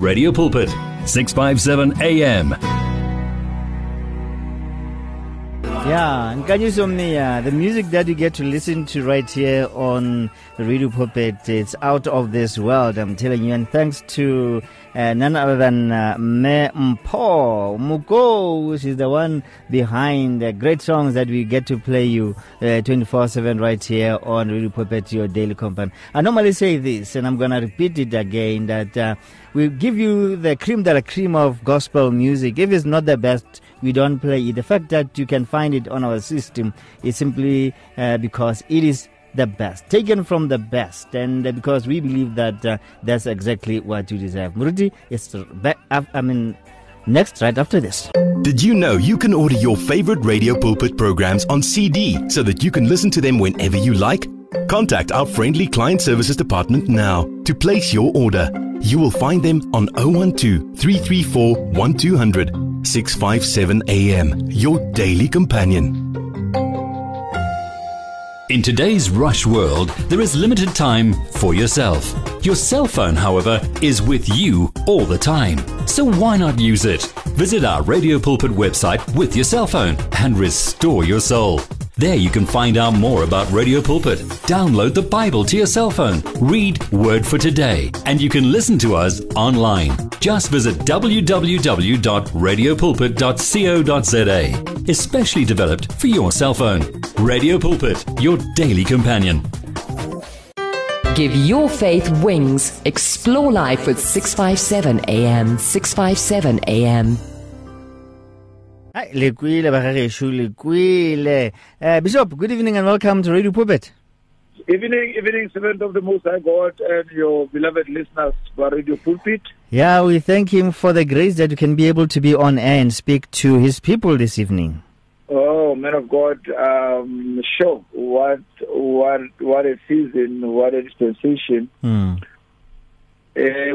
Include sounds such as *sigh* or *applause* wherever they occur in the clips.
Radio Pulpit, 657 AM. Yeah, Nkanyiso Mnia, the music that you get to listen to right here on Radio Pulpit, it's out of this world, I'm telling you. And thanks to uh, none other than uh, Me Mpo Muko, she's the one behind the great songs that we get to play you 24-7 uh, right here on Radio Pulpit, your daily company. I normally say this, and I'm going to repeat it again, that uh, we give you the cream de la cream of gospel music. If it's not the best, we don't play it. The fact that you can find it on our system is simply uh, because it is the best, taken from the best, and uh, because we believe that uh, that's exactly what you deserve. Muruti, it's I mean, next right after this. Did you know you can order your favorite Radio Pulpit programs on CD so that you can listen to them whenever you like? Contact our friendly client services department now to place your order. You will find them on 012 334 1200 657 AM, your daily companion. In today's rush world, there is limited time for yourself. Your cell phone, however, is with you all the time. So why not use it? Visit our Radio Pulpit website with your cell phone and restore your soul. There you can find out more about Radio Pulpit. Download the Bible to your cell phone, read Word for Today, and you can listen to us online. Just visit www.radiopulpit.co.za. Especially developed for your cell phone. Radio Pulpit, your daily companion. Give your faith wings. Explore life with 657 AM. 657 AM. Hi, lekwile bagagesho lekwile. Uh, Bishop, good evening and welcome to Radio Pulpit. Evening, evening, servant of the Most High God and your beloved listeners for Radio Pulpit. Yeah, we thank him for the grace that you can be able to be on air and speak to his people this evening. Oh, man of God, um, sure. What, what, what a season, what a dispensation. Hmm. Eh,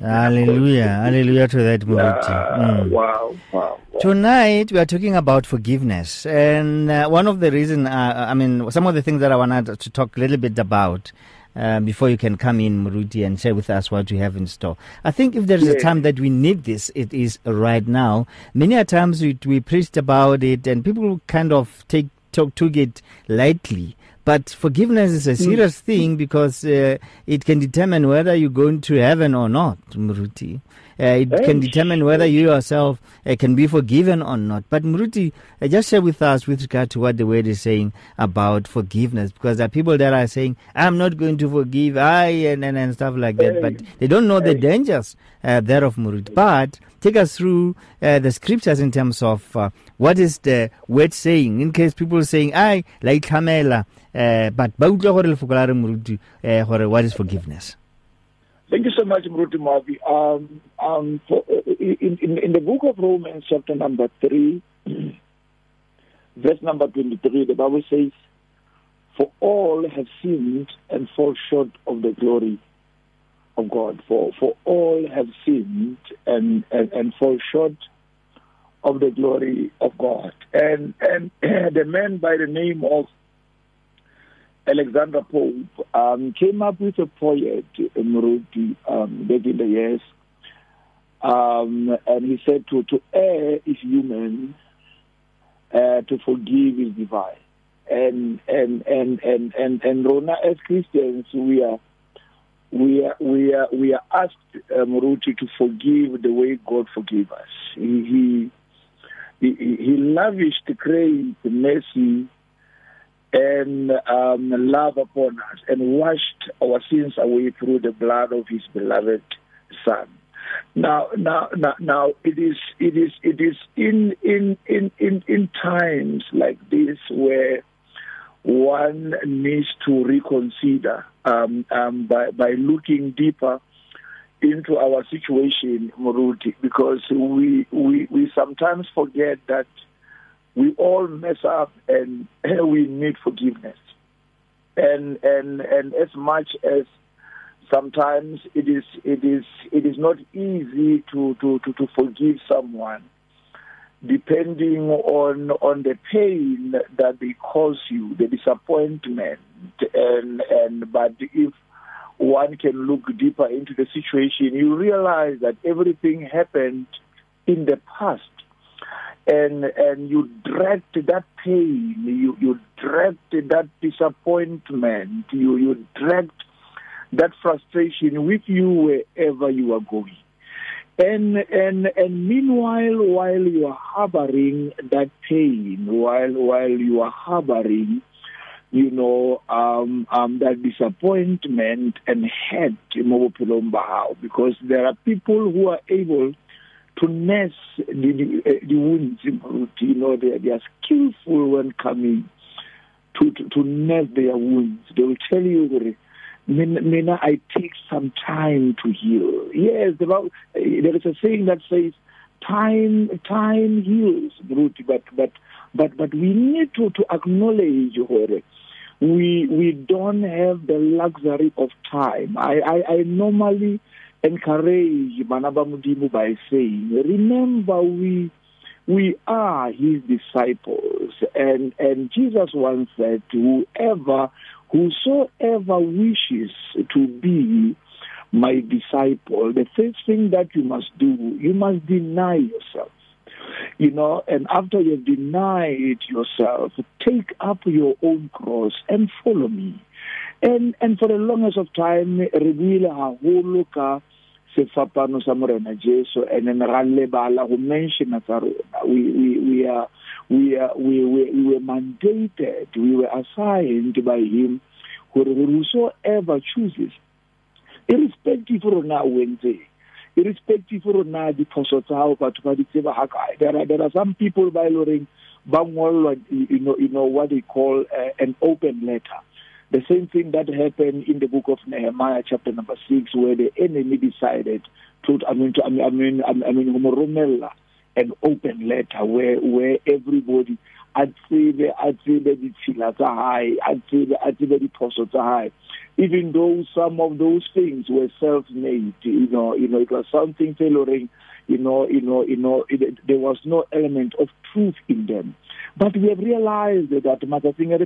Hallelujah. Hallelujah to that, Muruti. Mm. Wow, wow, wow. Tonight we are talking about forgiveness, and uh, one of the reason, uh, I mean, some of the things that I wanted to talk a little bit about um, before you can come in, Muruti, and share with us what you have in store. I think if there is Yeah. a time that we need this, it is right now. Many a times we, we preached about it, and people kind of take took, took it lightly. But forgiveness is a serious thing because uh, it can determine whether you're going to heaven or not, Muruti. Uh, it can determine whether you yourself uh, can be forgiven or not. But Muruti, uh, just share with us with regard to what the word is saying about forgiveness, because there are people that are saying, "I'm not going to forgive," I and and, and stuff like that, but they don't know the dangers uh, thereof, Muruti. But take us through uh, the scriptures in terms of uh, what is the word saying. In case people are saying, "I like Kamela," uh, but ba utlwa gore lefoko la re Muruti, gore what is forgiveness? Thank you so much, Mruti Moabi. Um, um, in, in, in the book of Romans, chapter number 3, verse number 23, the Bible says, For all have sinned and fall short of the glory of God. For, for all have sinned and, and, and fall short of the glory of God. And, and *clears throat* the man by the name of Alexander Pope um, came up with a poet, Mruti, um, back in the years. Um, and he said to, to err is human, uh, to forgive is divine. And, and, and, and, and, and Rona, as Christians, we are, we are, we are, we are asked, uh, Mruti, to forgive the way God forgave us. He, he, he, he lavished grace, mercy, and um, love upon us and washed our sins away through the blood of his beloved son. Now now now, now it is it is it is in in in in, in times like this where one needs to reconsider um, um, by by looking deeper into our situation, Muruti, because we, we we sometimes forget that we all mess up and *clears throat* we need forgiveness. And and and as much as sometimes it is it is it is not easy to to to, to forgive someone depending on on the pain that they cause you, the disappointment and and but if one can look deeper into the situation, you realize that everything happened in the past. And and you dragged that pain, you you dragged that disappointment, you you dragged that frustration with you wherever you are going. And and and meanwhile, while you are harboring that pain, while while you are harboring, you know, um, um, that disappointment and hurt because there are people who are able to nurse the, the, eh, the wounds. You know, they, they are skillful when coming to, to, to nurse their wounds. They will tell you Mina, I take some time to heal. Yes, eh, there is a saying that says, "Time, time heals." But but but but we need to to acknowledge. We we don't have the luxury of time. I I, I normally encourage Manaba Mudimu by saying, remember we we are his disciples. And and Jesus once said whoever whosoever wishes to be my disciple the first thing that you must do you must deny yourself. You know and after you've denied yourself take up your own cross and follow me. And and for the longest of time re buile haholo ka sefapano sa morena jesu and then ra lebala go mention tsa rona. We are we were mandated we were assigned by him gore whosoever chooses irrespective rona wentse irrespective rona diphoso tsa batho ba di tseba ha kae. There are there are some people by loring ba ngolwa you know you know what they call uh, an open letter The same thing that happened in the book of Nehemiah, chapter number six, where the enemy decided to, I mean, to, I mean, I mean, I mean, Romella, an open letter where where everybody a tsebe a tsebe ditshila tsa hae a tsebe a tsebe diphoso tsa hae. Even though some of those things were self made you know you know it was something tailoring you know you know you know it, there was no element of truth in them. But we have realized that matsatsing a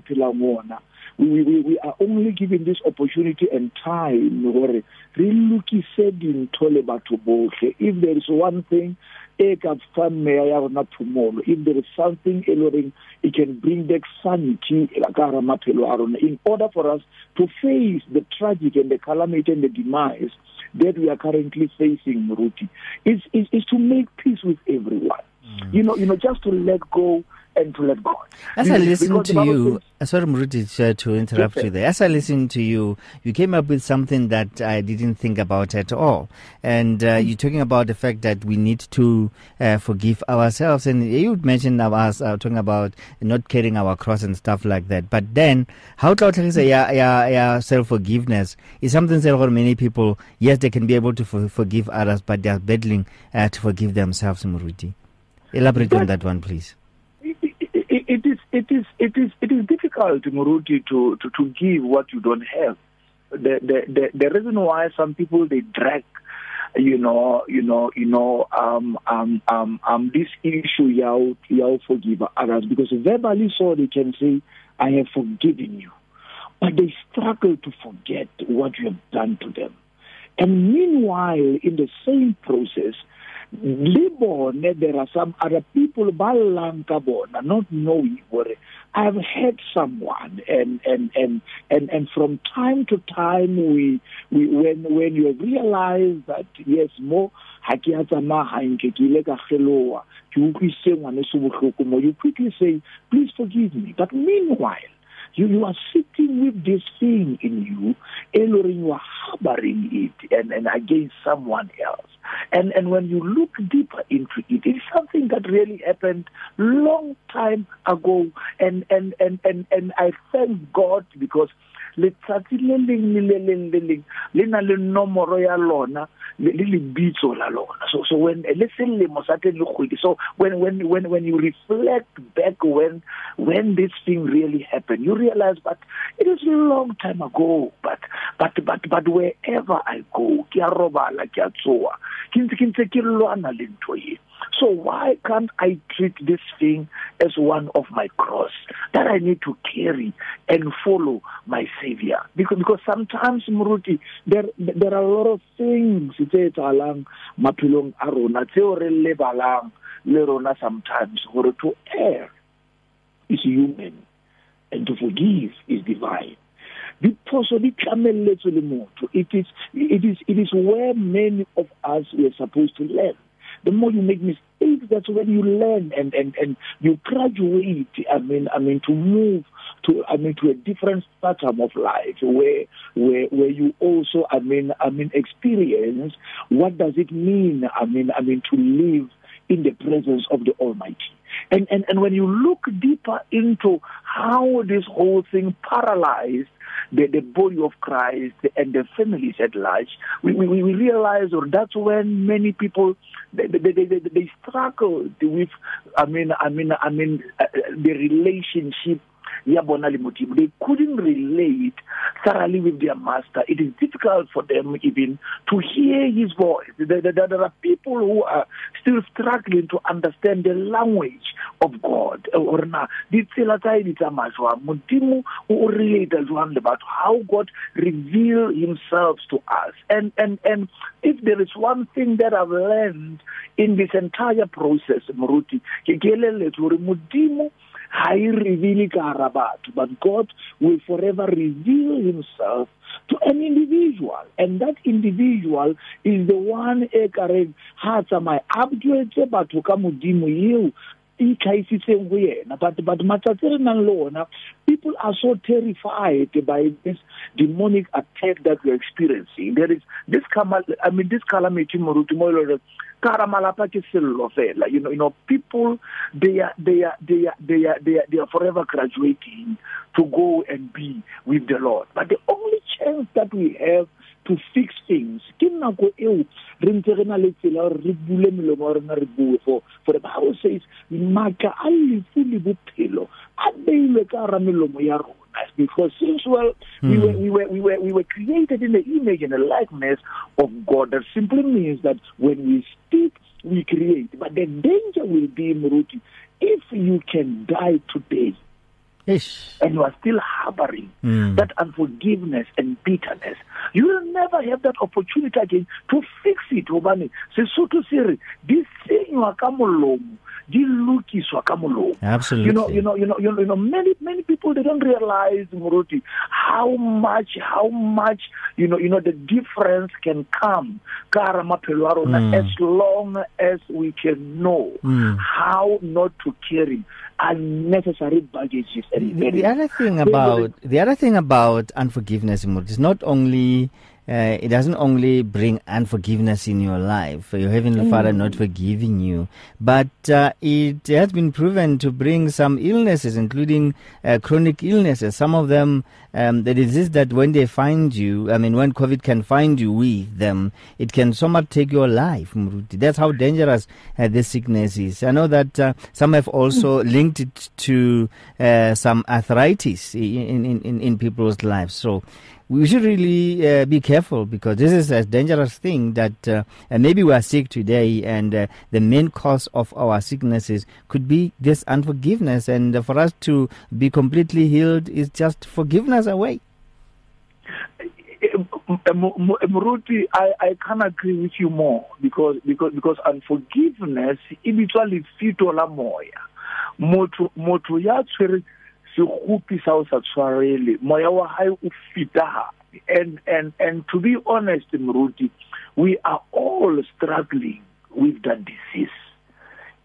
we, we, we are only given this opportunity and time gore re lokise dintho le batho botlhe if there is one thing e ka fang meya ya rona phomolo if there is something e loreng it can bring back sanity ka gara maphelo a rona in order for us to face the tragic and the calamity and the demise that we are currently facing Ruti is, is to make peace with everyone mm. you know you know just to let go and to let God. As I listen to you, says, sorry, Muruti, to interrupt you there. As I listen to you, you came up with something that I didn't think about at all. And uh, mm-hmm. you're talking about the fact that we need to uh, forgive ourselves. And you mentioned us uh, talking about not carrying our cross and stuff like that. But then, how to say yeah, yeah, yeah, self forgiveness is something that for many people, yes, they can be able to for- forgive others, but they are battling uh, to forgive themselves, Muruti. Elaborate on that one, please. it is it is it is it is difficult Muruti to, to to give what you don't have. The the the, the reason why some people they drag you know you know you know um um um um this issue yaw yaw forgive others. Because verbally so they can say i have forgiven you. But they struggle to forget what you have done to them. And meanwhile in the same process le bone there are some other people ba llang ka bona not knowing gore I've had someone. And and and and and from time to time we we when when you realize that yes mo ha ke a tsamaya hantle ke ile ka geloa ke utlwise ngwane se bohloko mo. You quickly say please forgive me. But meanwhile you, you are sitting with this thing in you, and you are harboring it and, and against someone else. And and when you look deeper into it, it's something that really happened long time ago. And and and and, and I thank God because le leng le le leng le na le nomoro ya lona le lebitso la lona. So so when le selemo sa teng le kgwedi so when when when when you reflect back when when this thing really happened you realize but it is a long time ago but but but but wherever i go ke a robala ke a tsoa ke ntse ke ntse ke lwana le ntho ye So why can't I treat this thing as one of my cross that I need to carry and follow my Savior? Because because sometimes Muruti, there there are a lot of things tse etsalang maphelong a rona tseo re lebalang le rona sometimes gore to err is human and to forgive is divine. Diphoso di tlamelletswe le motho. It is it is it is where many of us were supposed to learn the more you make mistakes that's when you learn and and and you graduate i mean i mean to move to i mean to a different stratum of life where where where you also i mean i mean experience what does it mean i mean i mean to live in the presence of the almighty. And and and when you look deeper into how this whole thing paralyzed the, the body of Christ and the families at large, we, we, we realize or that's when many people they, they, they, they, they struggle with I mean I mean I mean uh, the relationship ya bona le modimo they couldn't relate. Thoroughly with their master it is difficult for them even to hear his voice. There, there, there are people who are still struggling to understand the language of god. Eh, or na ditsela tsa di tsamaya jwang? Modimo o relate jwang le batho? How god reveal himself to us? And and and if there is one thing that i've learned in this entire process moruti ke ke elelletse hore modimo ha e reveal ka batho but god will forever reveal himself to an individual and that individual is the one e kareng ha tsamaya a bjwetse batho ka modimo eo e tlhaisitseng go yena. But but matsatsi re nang le ona people are so terrified by this demonic attack that we're experiencing. There is this i mean this calamity moruti mo ka hara malapa ke sello fela. You know you know people they are they are they are they are they are, they are forever graduating to go and be with the lord. But the only chance that we have to fix things ke nako eo re ntse re na le tsela gore re bule melomo ya rona re bue for for the bible says maaka a lefu le bophelo a beilwe ka gara melomo ya rona because since well mm. we, were, we were we were we were created in the image and the likeness of God that simply means that when we speak we create but the danger will be Muruti if you can die today Ish. and you are still harboring mm. that unforgiveness and bitterness you will never have that opportunity again to fix it obane sesotho se re di senywa ka molomo di lokiswa ka molomo absolutely you know you know you know you know, many many people they don't realize muruti how much how much you know you know the difference can come ka ra maphelo a rona mm. as long as we can know mm. how not to carry unnecessary baggages and the, the other thing about the other thing about unforgiveness is not only uh, it doesn't only bring unforgiveness in your life, your heavenly mm. Father not forgiving you, but uh, it has been proven to bring some illnesses, including uh, chronic illnesses. Some of them, um, the disease that when they find you, I mean, when COVID can find you with them, it can somewhat take your life. That's how dangerous uh, this sickness is. I know that uh, some have also mm. linked it to uh, some arthritis in, in, in, in people's lives. So we should really uh, be careful because this is a dangerous thing that uh, and maybe we are sick today and uh, the main cause of our sicknesses could be this unforgiveness. And for us to be completely healed is just forgiveness away. Muruti, I, I can't agree with you more because because because unforgiveness e bitswa lefito la moya. Motho motho ya tshwere se gopi sa o sa tshwarele. Moya wa hae o fita and and and to be honest Mruti we are all struggling with that disease.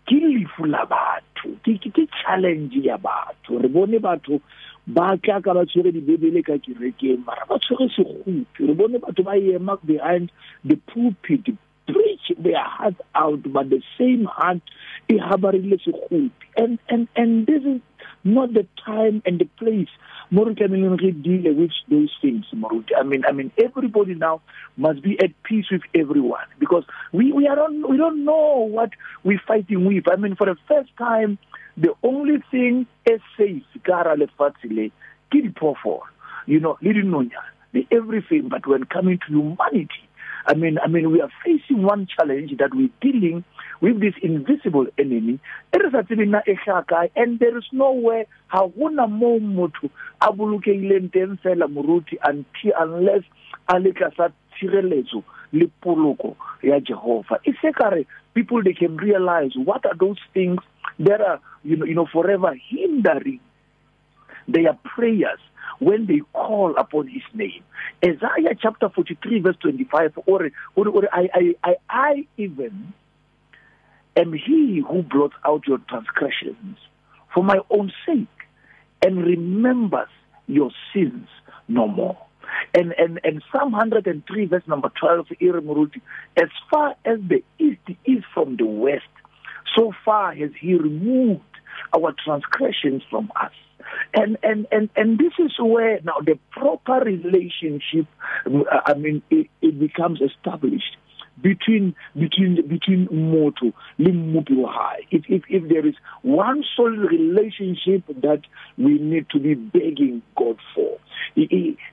Ke lefu la batho. Ke challenge ya batho. Re bone batho ba tla ka ba tshwere dibebele ka kerekeng mara ba tshwere segupi re bone batho ba ema behind the pulpit preach their hearts out but the same heart e habarile segupi and and and this is not the time and the place Moruti, I mean, deal with those things, Moruti. I mean, I mean, everybody now must be at peace with everyone because we we are not, we don't know what we're fighting with. I mean, for the first time, the only thing is safe, kara le fatsile, ki you know, le dinonya, the everything. But when coming to humanity, I mean, I mean, we are facing one challenge that we're dealing with this invisible enemy. And there is nowhere how gona mo motho a bolokehileng teng fela moruti unless a le tlasa ya Jehova. It's like people they can realize what are those things that are you know you know forever hindering their prayers when they call upon his name. Isaiah chapter 43 verse 25 or or, or I, I I I even am he who brought out your transgressions for my own sake and remembers your sins no more. And and and Psalm 103 verse number 12 as far as the east is from the west so far has he removed our transgressions from us and and and and this is where now the proper relationship uh, i mean it, it becomes established between between between mmupi wa hae. If if if there is one solid relationship that we need to be begging god for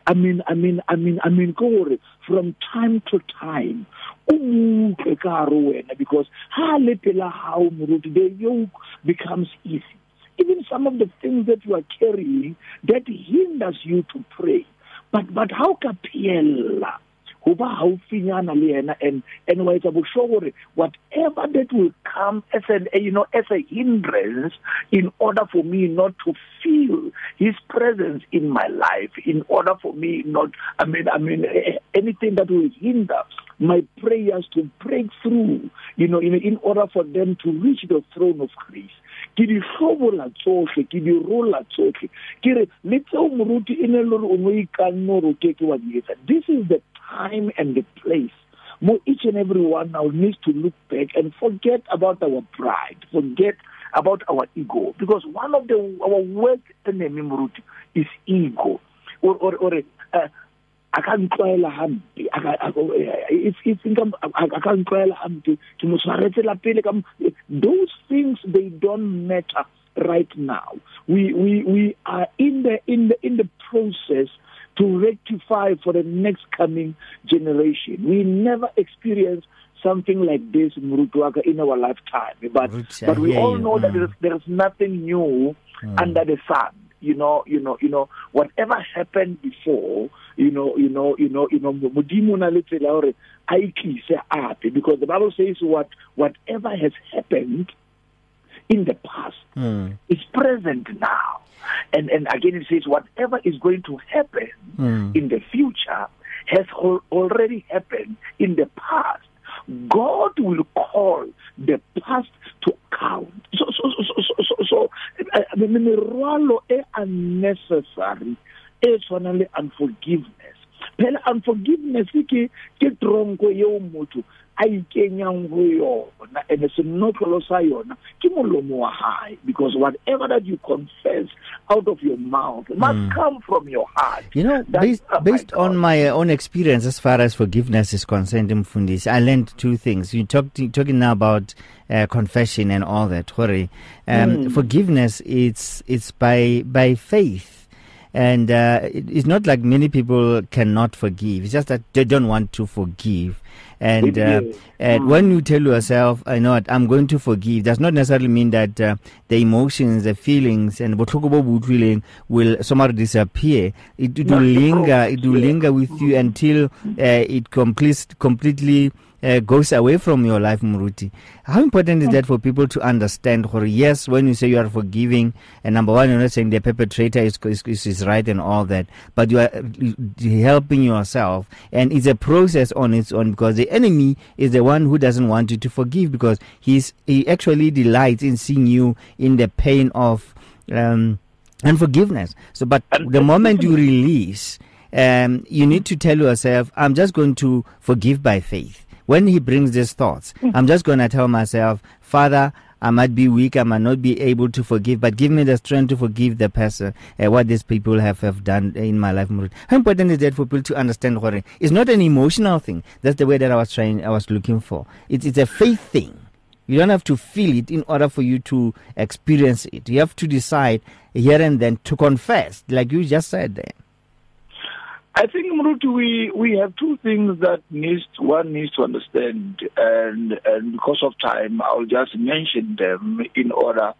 i mean i mean i mean i mean go from time to time umuke ka wena because ha le pela hao the yoke becomes easy even some of the things that you are carrying that hinders you to pray. But but how phela? Go ba haufinyana le and and wa etsa whatever that will come as an eh, you know as a hindrance in order for me not to feel his presence in my life in order for me not i mean i mean eh, eh, anything that will hinder my prayers to break through you know in, in order for them to reach the throne of grace ke di hlobola tsohle ke di rola tsohle. Ke re le tseo moruti e ne le gore o ikanne gore o wa di etsa. This is the time and the place more each and every one now needs to look back and forget about our pride forget about our ego. Because one of the our worst enemy moruti is ego. Or or or uh, akantlwaela hampe. If if nka akantlwaela hampe. Ke mo tshwaretse la pele ka those things they don't matter right now. We we we are in the in the in the process to rectify for the next coming generation. We never experience something like this murutwaka in our lifetime. But but we all know that there is, there is nothing new mm. under the sun. You know you know you know whatever happened before you know you know you know you know modimo na le tsela hore a ape because the bible says what whatever has happened in the past mm. is present now and and again it says whatever is going to happen mm. in the future has already happened in the past God will call the past to account. So, so, so, so, so, so so uh, merwalo e unnecessary e tshwanang le unforgiveness. Phela unforgiveness ke ke tronko yeo motho a ikenyang go yona and senotlolo sa yona ke molomo wa hae because whatever that you confess out of your mouth must mm. come from your heart you know That's, based, based my on my own experience as far as forgiveness is concerned mfundisi i learned two things you talked talking now about uh, confession and all that um, mm. forgiveness it's it's by by faith and uh, it's not like many people cannot forgive. It's just that they don't want to forgive. And uh, and mm. when you tell yourself I know what I'm going to forgive does not necessarily mean that uh, the emotions the feelings and botlhoko bo butlwileng will somehow disappear. It, it will linger. it will linger with you until uh, it completes completely uh, goes away from your life Muruti. How important is that for people to understand? Or yes when you say you are forgiving and number one you're not saying the perpetrator is is, is right and all that but you are helping yourself and it's a process on its own because the enemy is the one who doesn't want you to forgive because he's he actually delights in seeing you in the pain of um unforgiveness. So but the moment you release um you need to tell yourself I'm just going to forgive by faith when he brings these thoughts mm. I'm just going to tell myself father I might be weak, I might not be able to forgive, but give me the strength to forgive the person, uh, what these people have, have done in my life. How important is that for people to understand what it's not an emotional thing. That's the way that I was trying, I was looking for. It's, it's a faith thing. You don't have to feel it in order for you to experience it. You have to decide here and then to confess, like you just said there. I think Mruti, we we have two things that needs one needs to understand, and and because of time, I'll just mention them in order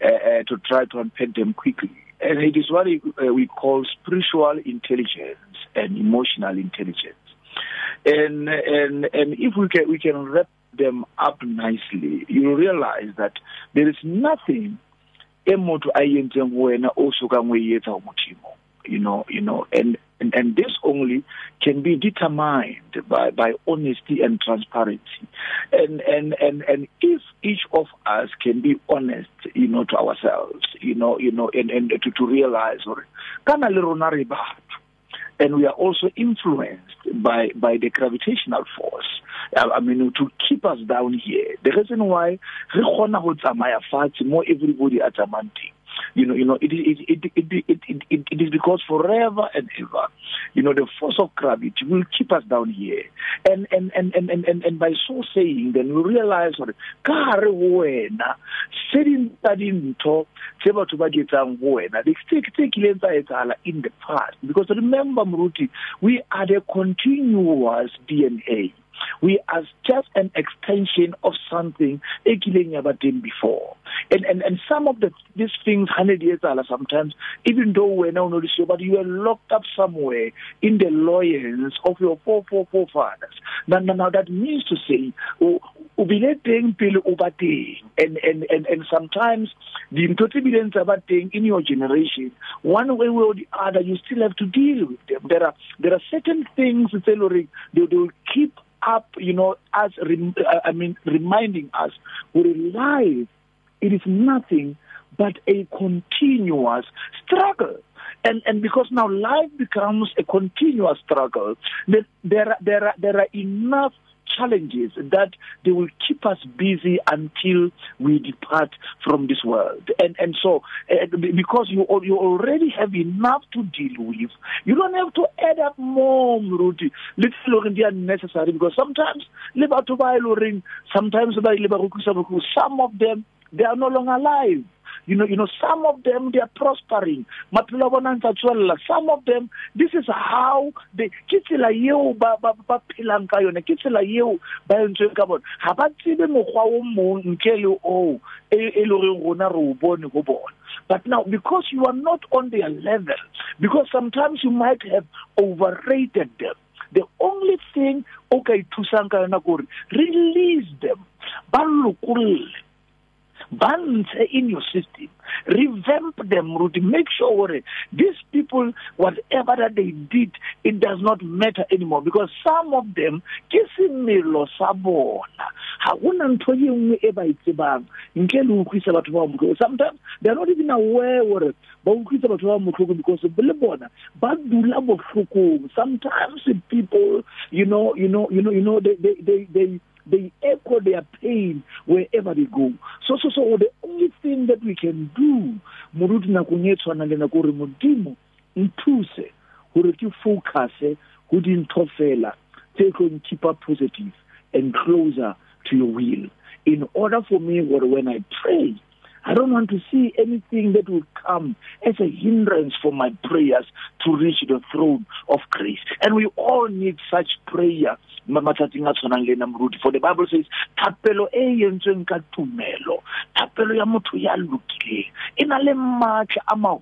uh, uh, to try to unpack them quickly. And it is what we, uh, call spiritual intelligence and emotional intelligence. And and and if we can we can wrap them up nicely, you realize that there is nothing e yentseng wena you know you know and and, and this only can be determined by, by honesty and transparency. And, and, and, and if each of us can be honest, you know, to ourselves, you know, you know, and, and to, to realize, or, and we are also influenced by by the gravitational force i mean to keep us down here the reason why re gona go tsamaya mo everybody at tsamanting you know you know it it it it it, it, it, it is because forever and ever you know the force of gravity will keep us down here. And and and and and, and, and by so saying then we realize what ka re wena di tsa dintho tse batho ba di etsang go wena di kileng tsa etsala in the past. Because remember Muruti we are the continuous DNA we are just an extension of something ya ba teng before. And and and some of the these things 100 years ala sometimes even though we're now know this but you are locked up somewhere in the loins of your four four forefathers now, now, now that means to say and and and and sometimes the tse tsa ba in your generation one way or the other you still have to deal with them. There are there are certain things tse they will keep up, you know, as rem- uh, I mean, reminding us we're life. It is nothing but a continuous struggle. And and because now life becomes a continuous struggle, there there there are, there are enough challenges that they will keep us busy until we depart from this world. And and so uh, because you you already have enough to deal with, you don't have to add up more, Ruti. Little they are necessary because sometimes sometimes some of them they are no longer alive. You know you know some of them they are prospering. Some of them this is how they ke tsela yeo ba ba ba ba But now, because you are not on their level, because sometimes you might have overrated them, the only thing okay to na release them bantshe in your system. Revamp them Rudy. Make sure these people whatever that they did it does not matter anymore because some of them semelo sa bona sometimes they are not even aware gore ba because sometimes people you know you know you know you know they they they, they they echo their pain wherever they go. So so so the only thing that we can do moruti nakong e tshwana le nako gore modimo nthuse gore ke focuse go dintho fela tse tlo keep up positive and closer to your will. In order for me when i pray I don't want to see anything that will come as a hindrance for my prayers to reach the throne of grace. And we all need such prayer namorudi for the bible says thapelo e entsweng ka tumelo thapelo ya motho ya lokileng e na le maatla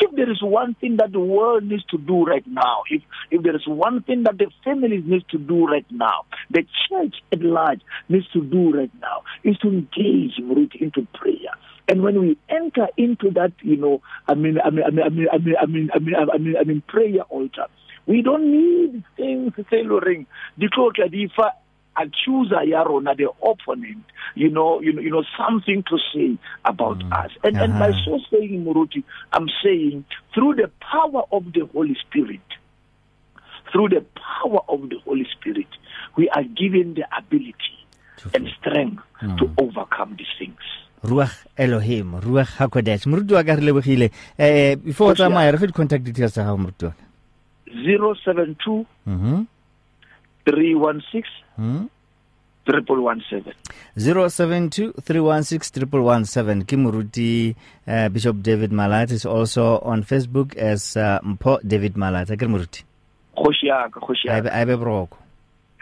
if there is one thing that the world needs to do right now if if there is one thing that the families needs to do right now the church at large needs to do right now is to engage moruti into prayer and when we enter into that you know i mean i mean i mean i mean i mean i mean i mean, I mean, I mean prayer altar we don't need things tse loreng di tlo tla di fa accuser ya rona the opponent you know you know you know something to say about mm. us and uh-huh. and by so saying muruti i'm saying through the power of the holy spirit through the power of the holy spirit we are given the ability and strength mm. to overcome these things. Ruach elohim ruach hakodesh. Moruti wa ka re lebogile eh before tsamaya re fe di-contact details tsa gago moruti wa ka. 072 mm -hmm. 316 mm -hmm. triple one seven. 0723161117 ke moruti uh, bishop david malatse. Is also on facebook as uh, mpho david malatse. Ke moruti? Kgoši yaka a yaka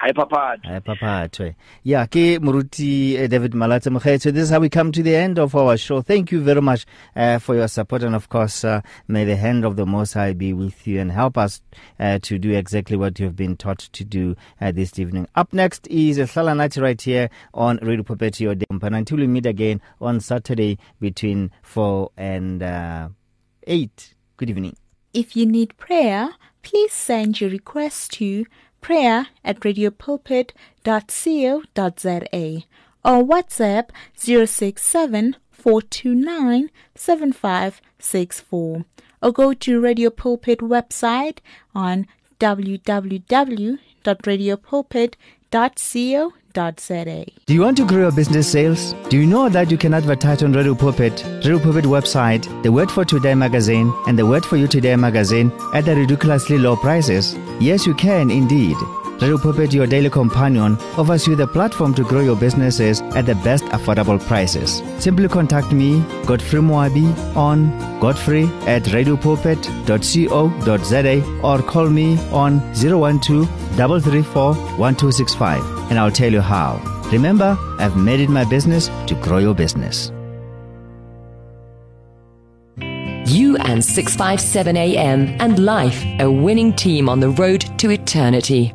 be boroko hi papadi Hi papatwe. Yeah, ke Muruti uh, David Malatse Mokhet. So this is how we come to the end of our show. Thank you very much uh, for your support and of course uh, may the hand of the Most High be with you and help us uh, to do exactly what you've been taught to do uh, this evening. Up next is Shala Night right here on Radio Pulpit Your Dempan until we meet again on Saturday between 4 and uh, 8. Good evening. If you need prayer, please send your request to prayer at radiopulpit.co.za or WhatsApp 067 429 7564 or go to Radio Pulpit website on www.radiopulpit.co.za. Do you want to grow your business sales? Do you know that you can advertise on Radio Pulpit, Radio Pulpit website, the Word for Today magazine, and the Word for You Today magazine at the ridiculously low prices? Yes, you can indeed. Radio Pulpit, your daily companion, offers you the platform to grow your businesses at the best affordable prices. Simply contact me, Godfrey Moabi, on godfrey at radiopulpit.co.za or call me on 012 334 1265 and I'll tell you how. Remember, I've made it my business to grow your business. You and 657 AM and life, a winning team on the road to eternity.